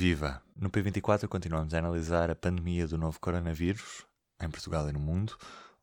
Viva! No P24 continuamos a analisar a pandemia do novo coronavírus em Portugal e no mundo.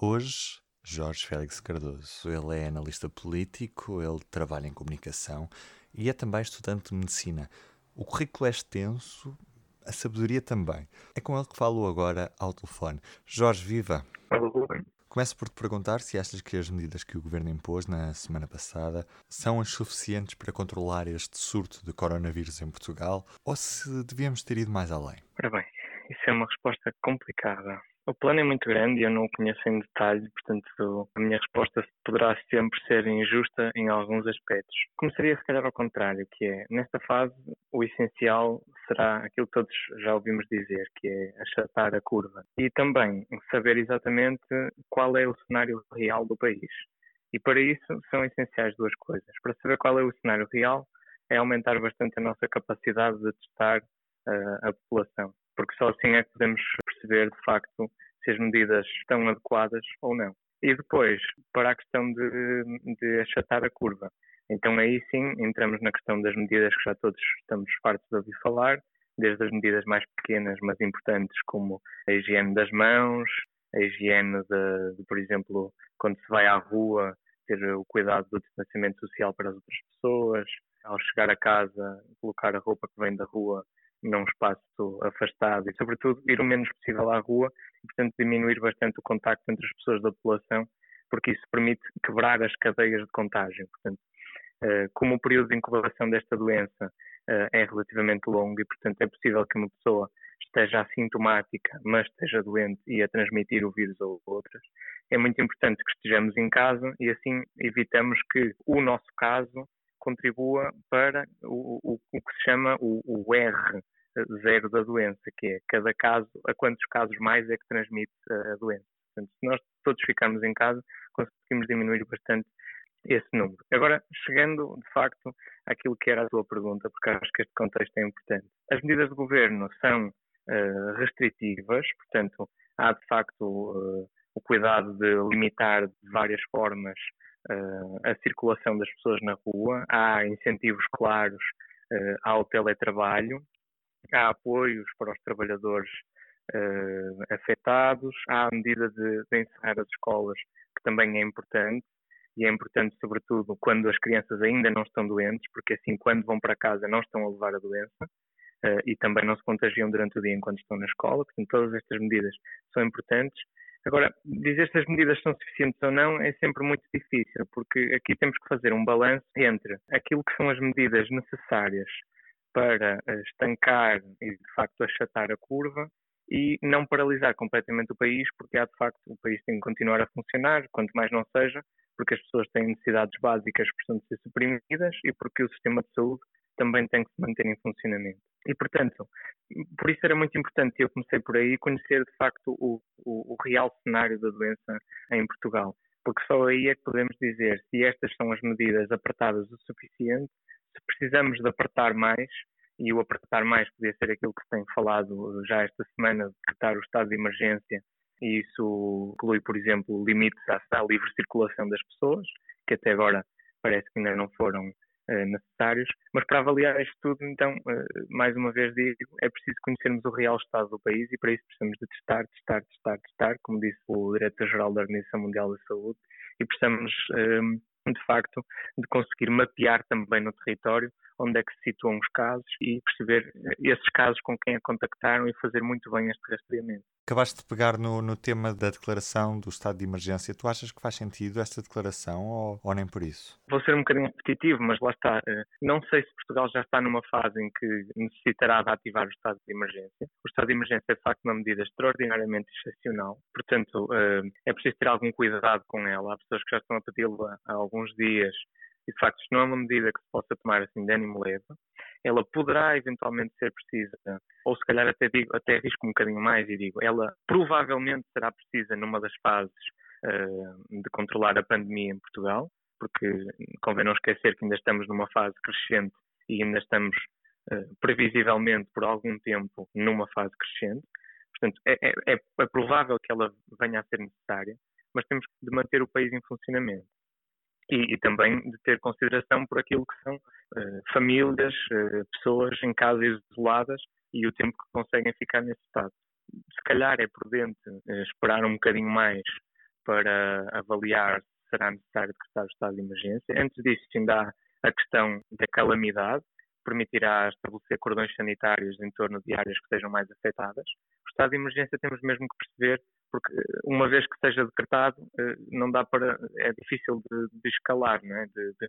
Hoje, Jorge Félix Cardoso. Ele é analista político, ele trabalha em comunicação e é também estudante de medicina. O currículo é extenso, a sabedoria também. É com ele que falo agora ao telefone. Jorge, viva! Olá. Começo por te perguntar se achas que as medidas que o governo impôs na semana passada são as suficientes para controlar este surto de coronavírus em Portugal ou se devíamos ter ido mais além? Ora bem, isso é uma resposta complicada. O plano é muito grande e eu não o conheço em detalhe, portanto a minha resposta poderá sempre ser injusta em alguns aspectos. Começaria se calhar ao contrário, que é, nesta fase, o essencial será aquilo que todos já ouvimos dizer, que é achatar a curva. E também saber exatamente qual é o cenário real do país. E para isso são essenciais duas coisas. Para saber qual é o cenário real, é aumentar bastante a nossa capacidade de testar uh, a população porque só assim é que podemos perceber de facto se as medidas estão adequadas ou não. E depois, para a questão de, de achatar a curva. Então aí sim entramos na questão das medidas que já todos estamos fartos de ouvir falar, desde as medidas mais pequenas, mas importantes, como a higiene das mãos, a higiene de, de, por exemplo, quando se vai à rua, ter o cuidado do distanciamento social para as outras pessoas, ao chegar a casa, colocar a roupa que vem da rua num espaço afastado e, sobretudo, ir o menos possível à rua e, portanto, diminuir bastante o contacto entre as pessoas da população, porque isso permite quebrar as cadeias de contágio. Portanto, eh, como o período de incubação desta doença eh, é relativamente longo e, portanto, é possível que uma pessoa esteja assintomática, mas esteja doente e a transmitir o vírus a outras, é muito importante que estejamos em casa e assim evitamos que o nosso caso contribua para o, o, o que se chama o, o R zero da doença, que é cada caso, a quantos casos mais é que transmite a doença. Portanto, se nós todos ficarmos em casa, conseguimos diminuir bastante esse número. Agora, chegando de facto àquilo que era a tua pergunta, porque acho que este contexto é importante. As medidas do governo são uh, restritivas, portanto, há de facto uh, o cuidado de limitar de várias formas uh, a circulação das pessoas na rua, há incentivos claros ao teletrabalho, há apoios para os trabalhadores uh, afetados, há a medida de, de, encerrar as escolas, que também é importante, e é importante, sobretudo, quando as crianças ainda não estão doentes, porque assim, quando vão para casa, não estão a levar a doença. Uh, e também não se contagiam durante o dia enquanto estão na escola, portanto, todas estas medidas são importantes. Agora, dizer se as medidas são suficientes ou não é sempre muito difícil, porque aqui temos que fazer um balanço entre aquilo que são as medidas necessárias para eh, estancar e, de facto, achatar a curva e não paralisar completamente o país, porque há, de facto, o país tem que continuar a funcionar, quanto mais não seja, porque as pessoas têm necessidades básicas que precisam de ser suprimidas e porque o sistema de saúde também tem que se manter em funcionamento. E, portanto, por isso era muito importante, eu comecei por aí, conhecer, de facto, o, o, o real cenário da doença em Portugal porque só aí é que podemos dizer se estas são as medidas apertadas o suficiente se precisamos de apertar mais, e o apertar mais podia ser aquilo que se tem falado já esta semana, de decretar o estado de emergência, e isso inclui, por exemplo, limites à, livre circulação das pessoas, que até agora parece que ainda não foram necessários. Mas para avaliar isto tudo, então, uh, mais uma vez digo, é preciso conhecermos o real estado do país e para isso precisamos de testar, testar, testar, testar, como disse o Diretor-Geral da Organização Mundial da Saúde, e precisamos uh, de facto, de conseguir mapear também no território onde é que se situam os casos e perceber esses casos com quem a contactaram e fazer muito bem este rastreamento. Acabaste de pegar no, no tema da declaração do estado de emergência. Tu achas que faz sentido esta declaração ou, ou, nem por isso? Vou ser um bocadinho repetitivo, mas lá está. Eh, não sei se Portugal já está numa fase em que necessitará de ativar o estado de emergência. O estado de emergência é, de facto, uma medida extraordinariamente excepcional. Portanto, eh, é preciso ter algum cuidado com ela. Há pessoas que já estão a pedi-la há alguns dias e de facto isto não é uma medida que se possa tomar assim de ânimo leve, ela poderá eventualmente ser precisa, ou se calhar até digo, até risco um bocadinho mais e digo, ela provavelmente será precisa numa das fases uh, de controlar a pandemia em Portugal, porque convém não esquecer que ainda estamos numa fase crescente e ainda estamos uh, previsivelmente por algum tempo numa fase crescente. Portanto, é, é, é, é provável que ela venha a ser necessária, mas temos de manter o país em funcionamento. E, e, também de ter consideração por aquilo que são uh, famílias, uh, pessoas em casas isoladas e o tempo que conseguem ficar nesse estado. Se calhar é prudente uh, esperar um bocadinho mais para avaliar se será necessário decretar o estado de emergência. Antes disso, ainda há a questão da calamidade, permitirá estabelecer cordões sanitários em torno de áreas que sejam mais afetadas. O estado de emergência temos mesmo que perceber, porque uma vez que seja decretado, eh, não dá para, é difícil de, de escalar, não é? de, de,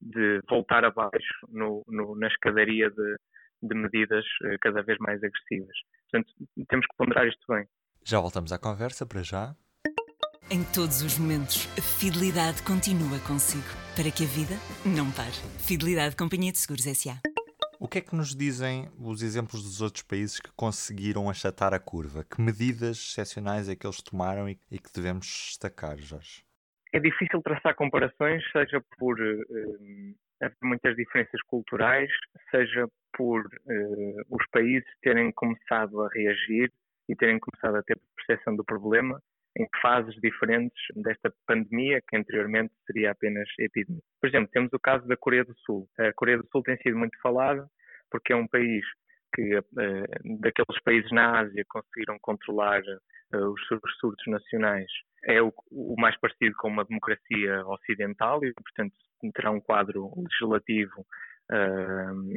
de voltar abaixo no, no, na escadaria de, de medidas eh, cada vez mais agressivas. Portanto, temos que ponderar isto bem. Já voltamos à conversa, para já. Em todos os momentos, a fidelidade continua consigo, para que a vida não pare. Fidelidade Companhia de Seguros S.A. O que é que nos dizem os exemplos dos outros países que conseguiram achatar a curva? Que medidas excepcionais é que eles tomaram e, que devemos destacar, Jorge? É difícil traçar comparações, seja por uh, muitas diferenças culturais, seja por uh, os países terem começado a reagir e terem começado a ter percepção do problema em fases diferentes desta pandemia, que anteriormente seria apenas epidemia. Por exemplo, temos o caso da Coreia do Sul. A Coreia do Sul tem sido muito falada porque é um país que, eh, daqueles países na Ásia, conseguiram controlar eh, os surtos nacionais. É o, mais parecido com uma democracia ocidental e, portanto, terá um quadro legislativo uh,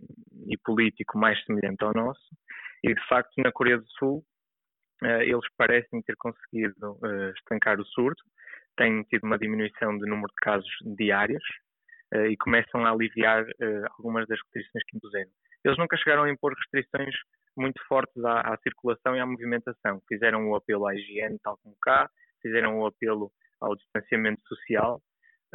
e político mais semelhante ao nosso. E, de facto, na Coreia do Sul, eh, eles parecem ter conseguido eh, estancar o surto, têm tido uma diminuição do número de casos diários eh, e começam a aliviar algumas das restrições que impuseram. Eles nunca chegaram a impor restrições muito fortes à, à circulação e à movimentação. Fizeram o apelo à higiene, tal como cá, fizeram o apelo ao distanciamento social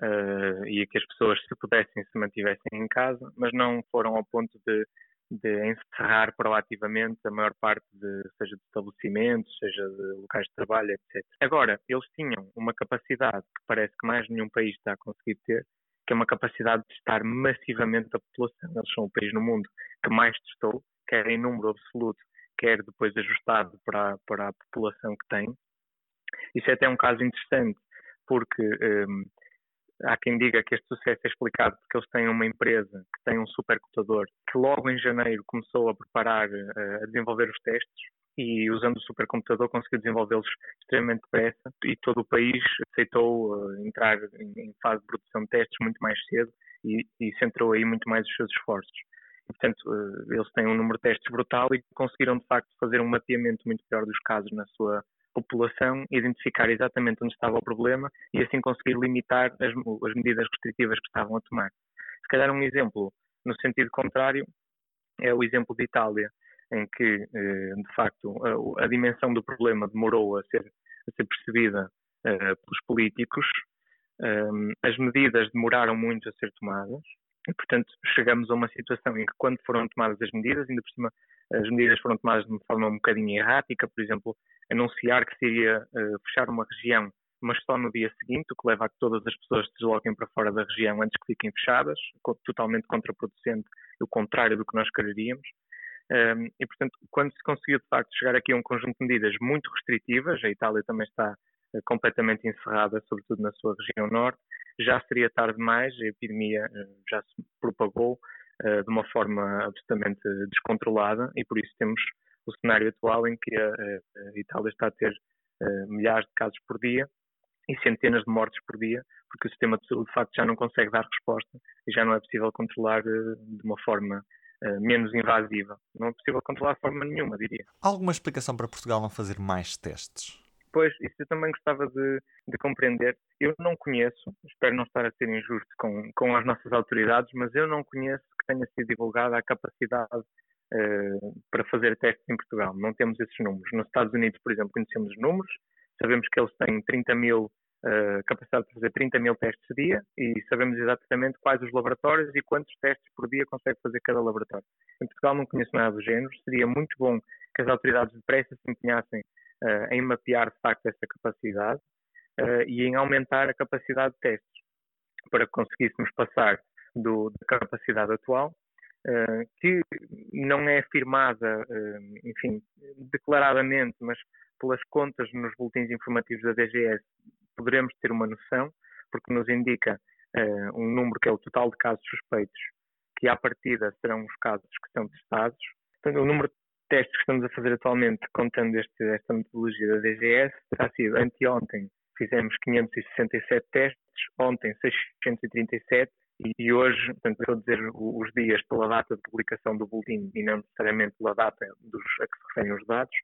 uh, e a que as pessoas, se pudessem, se mantivessem em casa, mas não foram ao ponto de de encerrar proativamente a maior parte de, seja de estabelecimentos, seja de locais de trabalho, etc. Agora, eles tinham uma capacidade que parece que mais nenhum país está a conseguir ter, que é uma capacidade de testar massivamente a população. Eles são o país no mundo que mais testou, quer em número absoluto, quer depois ajustado para, para a população que tem. Isso é até um caso interessante, porque um, Há quem diga que este sucesso é explicado porque eles têm uma empresa que tem um supercomputador que logo em janeiro começou a preparar, eh, a desenvolver os testes e usando o supercomputador conseguiu desenvolvê-los extremamente depressa e todo o país aceitou uh, entrar em, fase de produção de testes muito mais cedo e, e centrou aí muito mais os seus esforços. Portanto, uh, eles têm um número de testes brutal e conseguiram de facto fazer um mapeamento muito pior dos casos na sua população, identificar exatamente onde estava o problema e assim conseguir limitar as, as medidas restritivas que estavam a tomar. Se calhar um exemplo no sentido contrário é o exemplo de Itália, em que, eh, de facto, a, dimensão do problema demorou a ser, a ser percebida uh, pelos políticos, as medidas demoraram muito a ser tomadas, e, portanto, chegamos a uma situação em que, quando foram tomadas as medidas, ainda por cima, as medidas foram tomadas de uma forma um bocadinho errática, por exemplo, anunciar que se iria uh, fechar uma região, mas só no dia seguinte, o que leva a que todas as pessoas se desloquem para fora da região antes que fiquem fechadas, totalmente contraproducente, o contrário do que nós quereríamos. Um, ehm, e, portanto, quando se conseguiu, de facto, chegar aqui a um conjunto de medidas muito restritivas, a Itália também está uh, completamente encerrada, sobretudo na sua região norte, já seria tarde demais, a epidemia uh, já se propagou de uma forma absolutamente descontrolada e por isso temos o cenário atual em que a, a Itália está a ter uh, milhares de casos por dia e centenas de mortes por dia, porque o sistema de saúde de facto já não consegue dar resposta e já não é possível controlar uh, de uma forma uh, menos invasiva. Não é possível controlar de forma nenhuma, diria. Há alguma explicação para Portugal não fazer mais testes? Pois, isso eu também gostava de, de, compreender. Eu não conheço, espero não estar a ser injusto com, com as nossas autoridades, mas eu não conheço que tenha sido divulgada a capacidade uh, para fazer testes em Portugal. Não temos esses números. Nos Estados Unidos, por exemplo, conhecemos os números, sabemos que eles têm 30 mil, uh, capacidade de fazer 30 mil testes por dia e sabemos exatamente quais os laboratórios e quantos testes por dia consegue fazer cada laboratório. Em Portugal não conheço nada do género, seria muito bom que as autoridades depressa se empenhassem uh, em mapear de facto essa capacidade uh, e em aumentar a capacidade de testes para que conseguíssemos passar do, da capacidade atual Uh, que não é afirmada, enfim, declaradamente, mas pelas contas nos boletins informativos da DGS poderemos ter uma noção, porque nos indica um número que é o total de casos suspeitos, que à partida serão os casos que são testados. Portanto, o número testes que estamos a fazer atualmente, contando este, esta metodologia da DGS, terá sido anteontem fizemos 567 testes, ontem 637 e hoje, portanto, estou a dizer os dias pela data de publicação do boletim e não necessariamente pela data dos, a que se referem os dados,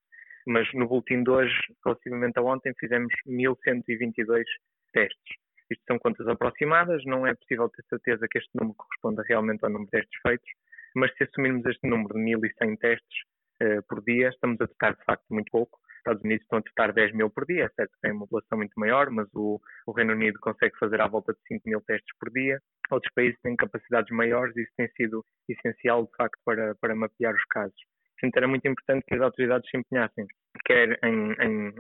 mas no boletim de hoje, relativamente a ontem, fizemos 1122 testes. Isto são contas aproximadas, não é possível ter certeza que este número corresponda realmente ao número de testes feitos, mas se assumirmos este número de 1100 testes por dia, estamos a testar de facto muito pouco. Os Estados Unidos estão a testar 10 mil por dia, é certo que tem uma população muito maior, mas o, o Reino Unido consegue fazer à volta de 5 mil testes por dia. Outros países têm capacidades maiores e isso tem sido essencial, de facto, para, para mapear os casos. Portanto, era muito importante que as autoridades se empenhassem, quer em, em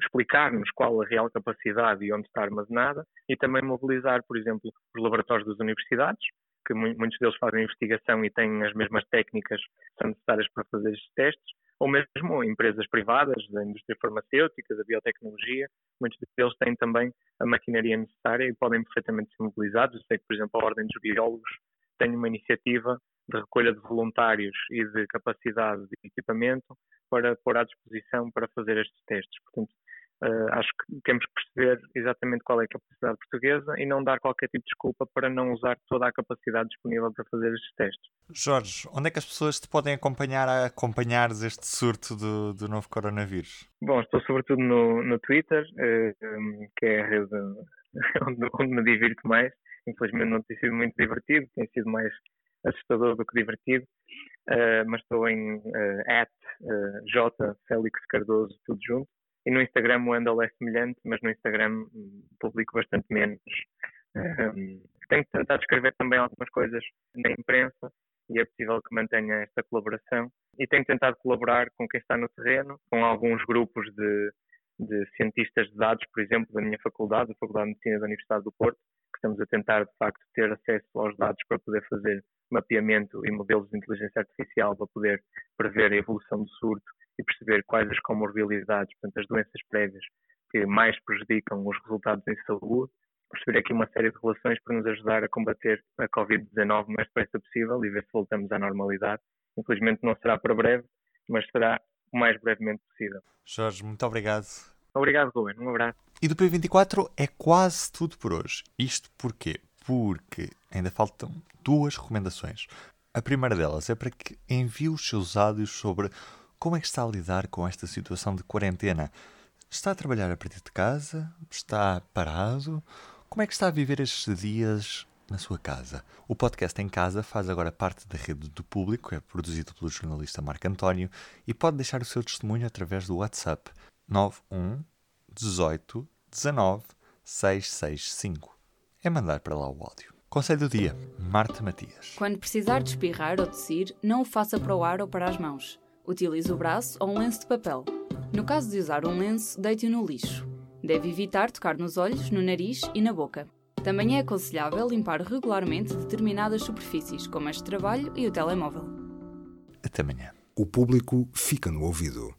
explicar-nos qual a real capacidade e onde está armazenada, e também mobilizar, por exemplo, os laboratórios das universidades, que muitos deles fazem investigação e têm as mesmas técnicas que são necessárias para fazer estes testes, ou mesmo empresas privadas da indústria farmacêutica, da biotecnologia, muitos deles têm também a maquinaria necessária e podem perfeitamente ser mobilizados. Eu sei que, por exemplo, a Ordem dos Biólogos tem uma iniciativa de recolha de voluntários e de capacidade de equipamento para pôr à disposição para fazer estes testes. Portanto, uh, acho que temos perceber exatamente qual é a capacidade portuguesa e não dar qualquer tipo de desculpa para não usar toda a capacidade disponível para fazer estes testes. Jorge, onde é que as pessoas te podem acompanhar a acompanhar este surto do, do novo coronavírus? Bom, estou sobretudo no, no Twitter, uh, que é a rede onde, onde me divirto mais. Infelizmente não tem sido muito divertido, tem sido mais assustador do que divertido, uh, mas estou em uh, at uh, J Félix Cardoso, tudo junto. E no Instagram o handle é semelhante, mas no Instagram publico bastante menos. Um, tenho tentado escrever também algumas coisas na imprensa e é possível que mantenha esta colaboração. E tenho tentado colaborar com quem está no terreno, com alguns grupos de, de cientistas de dados, por exemplo, da minha faculdade, a Faculdade de Medicina da Universidade do Porto, que estamos a tentar, de facto, ter acesso aos dados para poder fazer mapeamento e modelos de inteligência artificial para poder prever a evolução do surto e perceber quais as comorbilidades, portanto, as doenças prévias que mais prejudicam os resultados em saúde, perceber aqui uma série de relações para nos ajudar a combater a Covid-19 o mais depressa possível e ver se voltamos à normalidade. Infelizmente não será para breve, mas será o mais brevemente possível. Jorge, muito obrigado. Obrigado, Ruben. Um abraço. E do P24 é quase tudo por hoje. Isto porquê? Porque ainda faltam duas recomendações. A primeira delas é para que envie os seus áudios sobre como é que está a lidar com esta situação de quarentena. Está a trabalhar a partir de casa? Está parado? Como é que está a viver estes dias na sua casa? O podcast Em Casa faz agora parte da rede do público, é produzido pelo jornalista Marco António e pode deixar o seu testemunho através do WhatsApp 91 18 19 665. É mandar para lá o áudio. Conselho do dia, Marta Matias. Quando precisar de espirrar ou tossir, não o faça para o ar ou para as mãos. Utilize o braço ou um lenço de papel. No caso de usar um lenço, deite-o no lixo. Deve evitar tocar nos olhos, no nariz e na boca. Também é aconselhável limpar regularmente determinadas superfícies, como as de trabalho e o telemóvel. Até amanhã. O público fica no ouvido.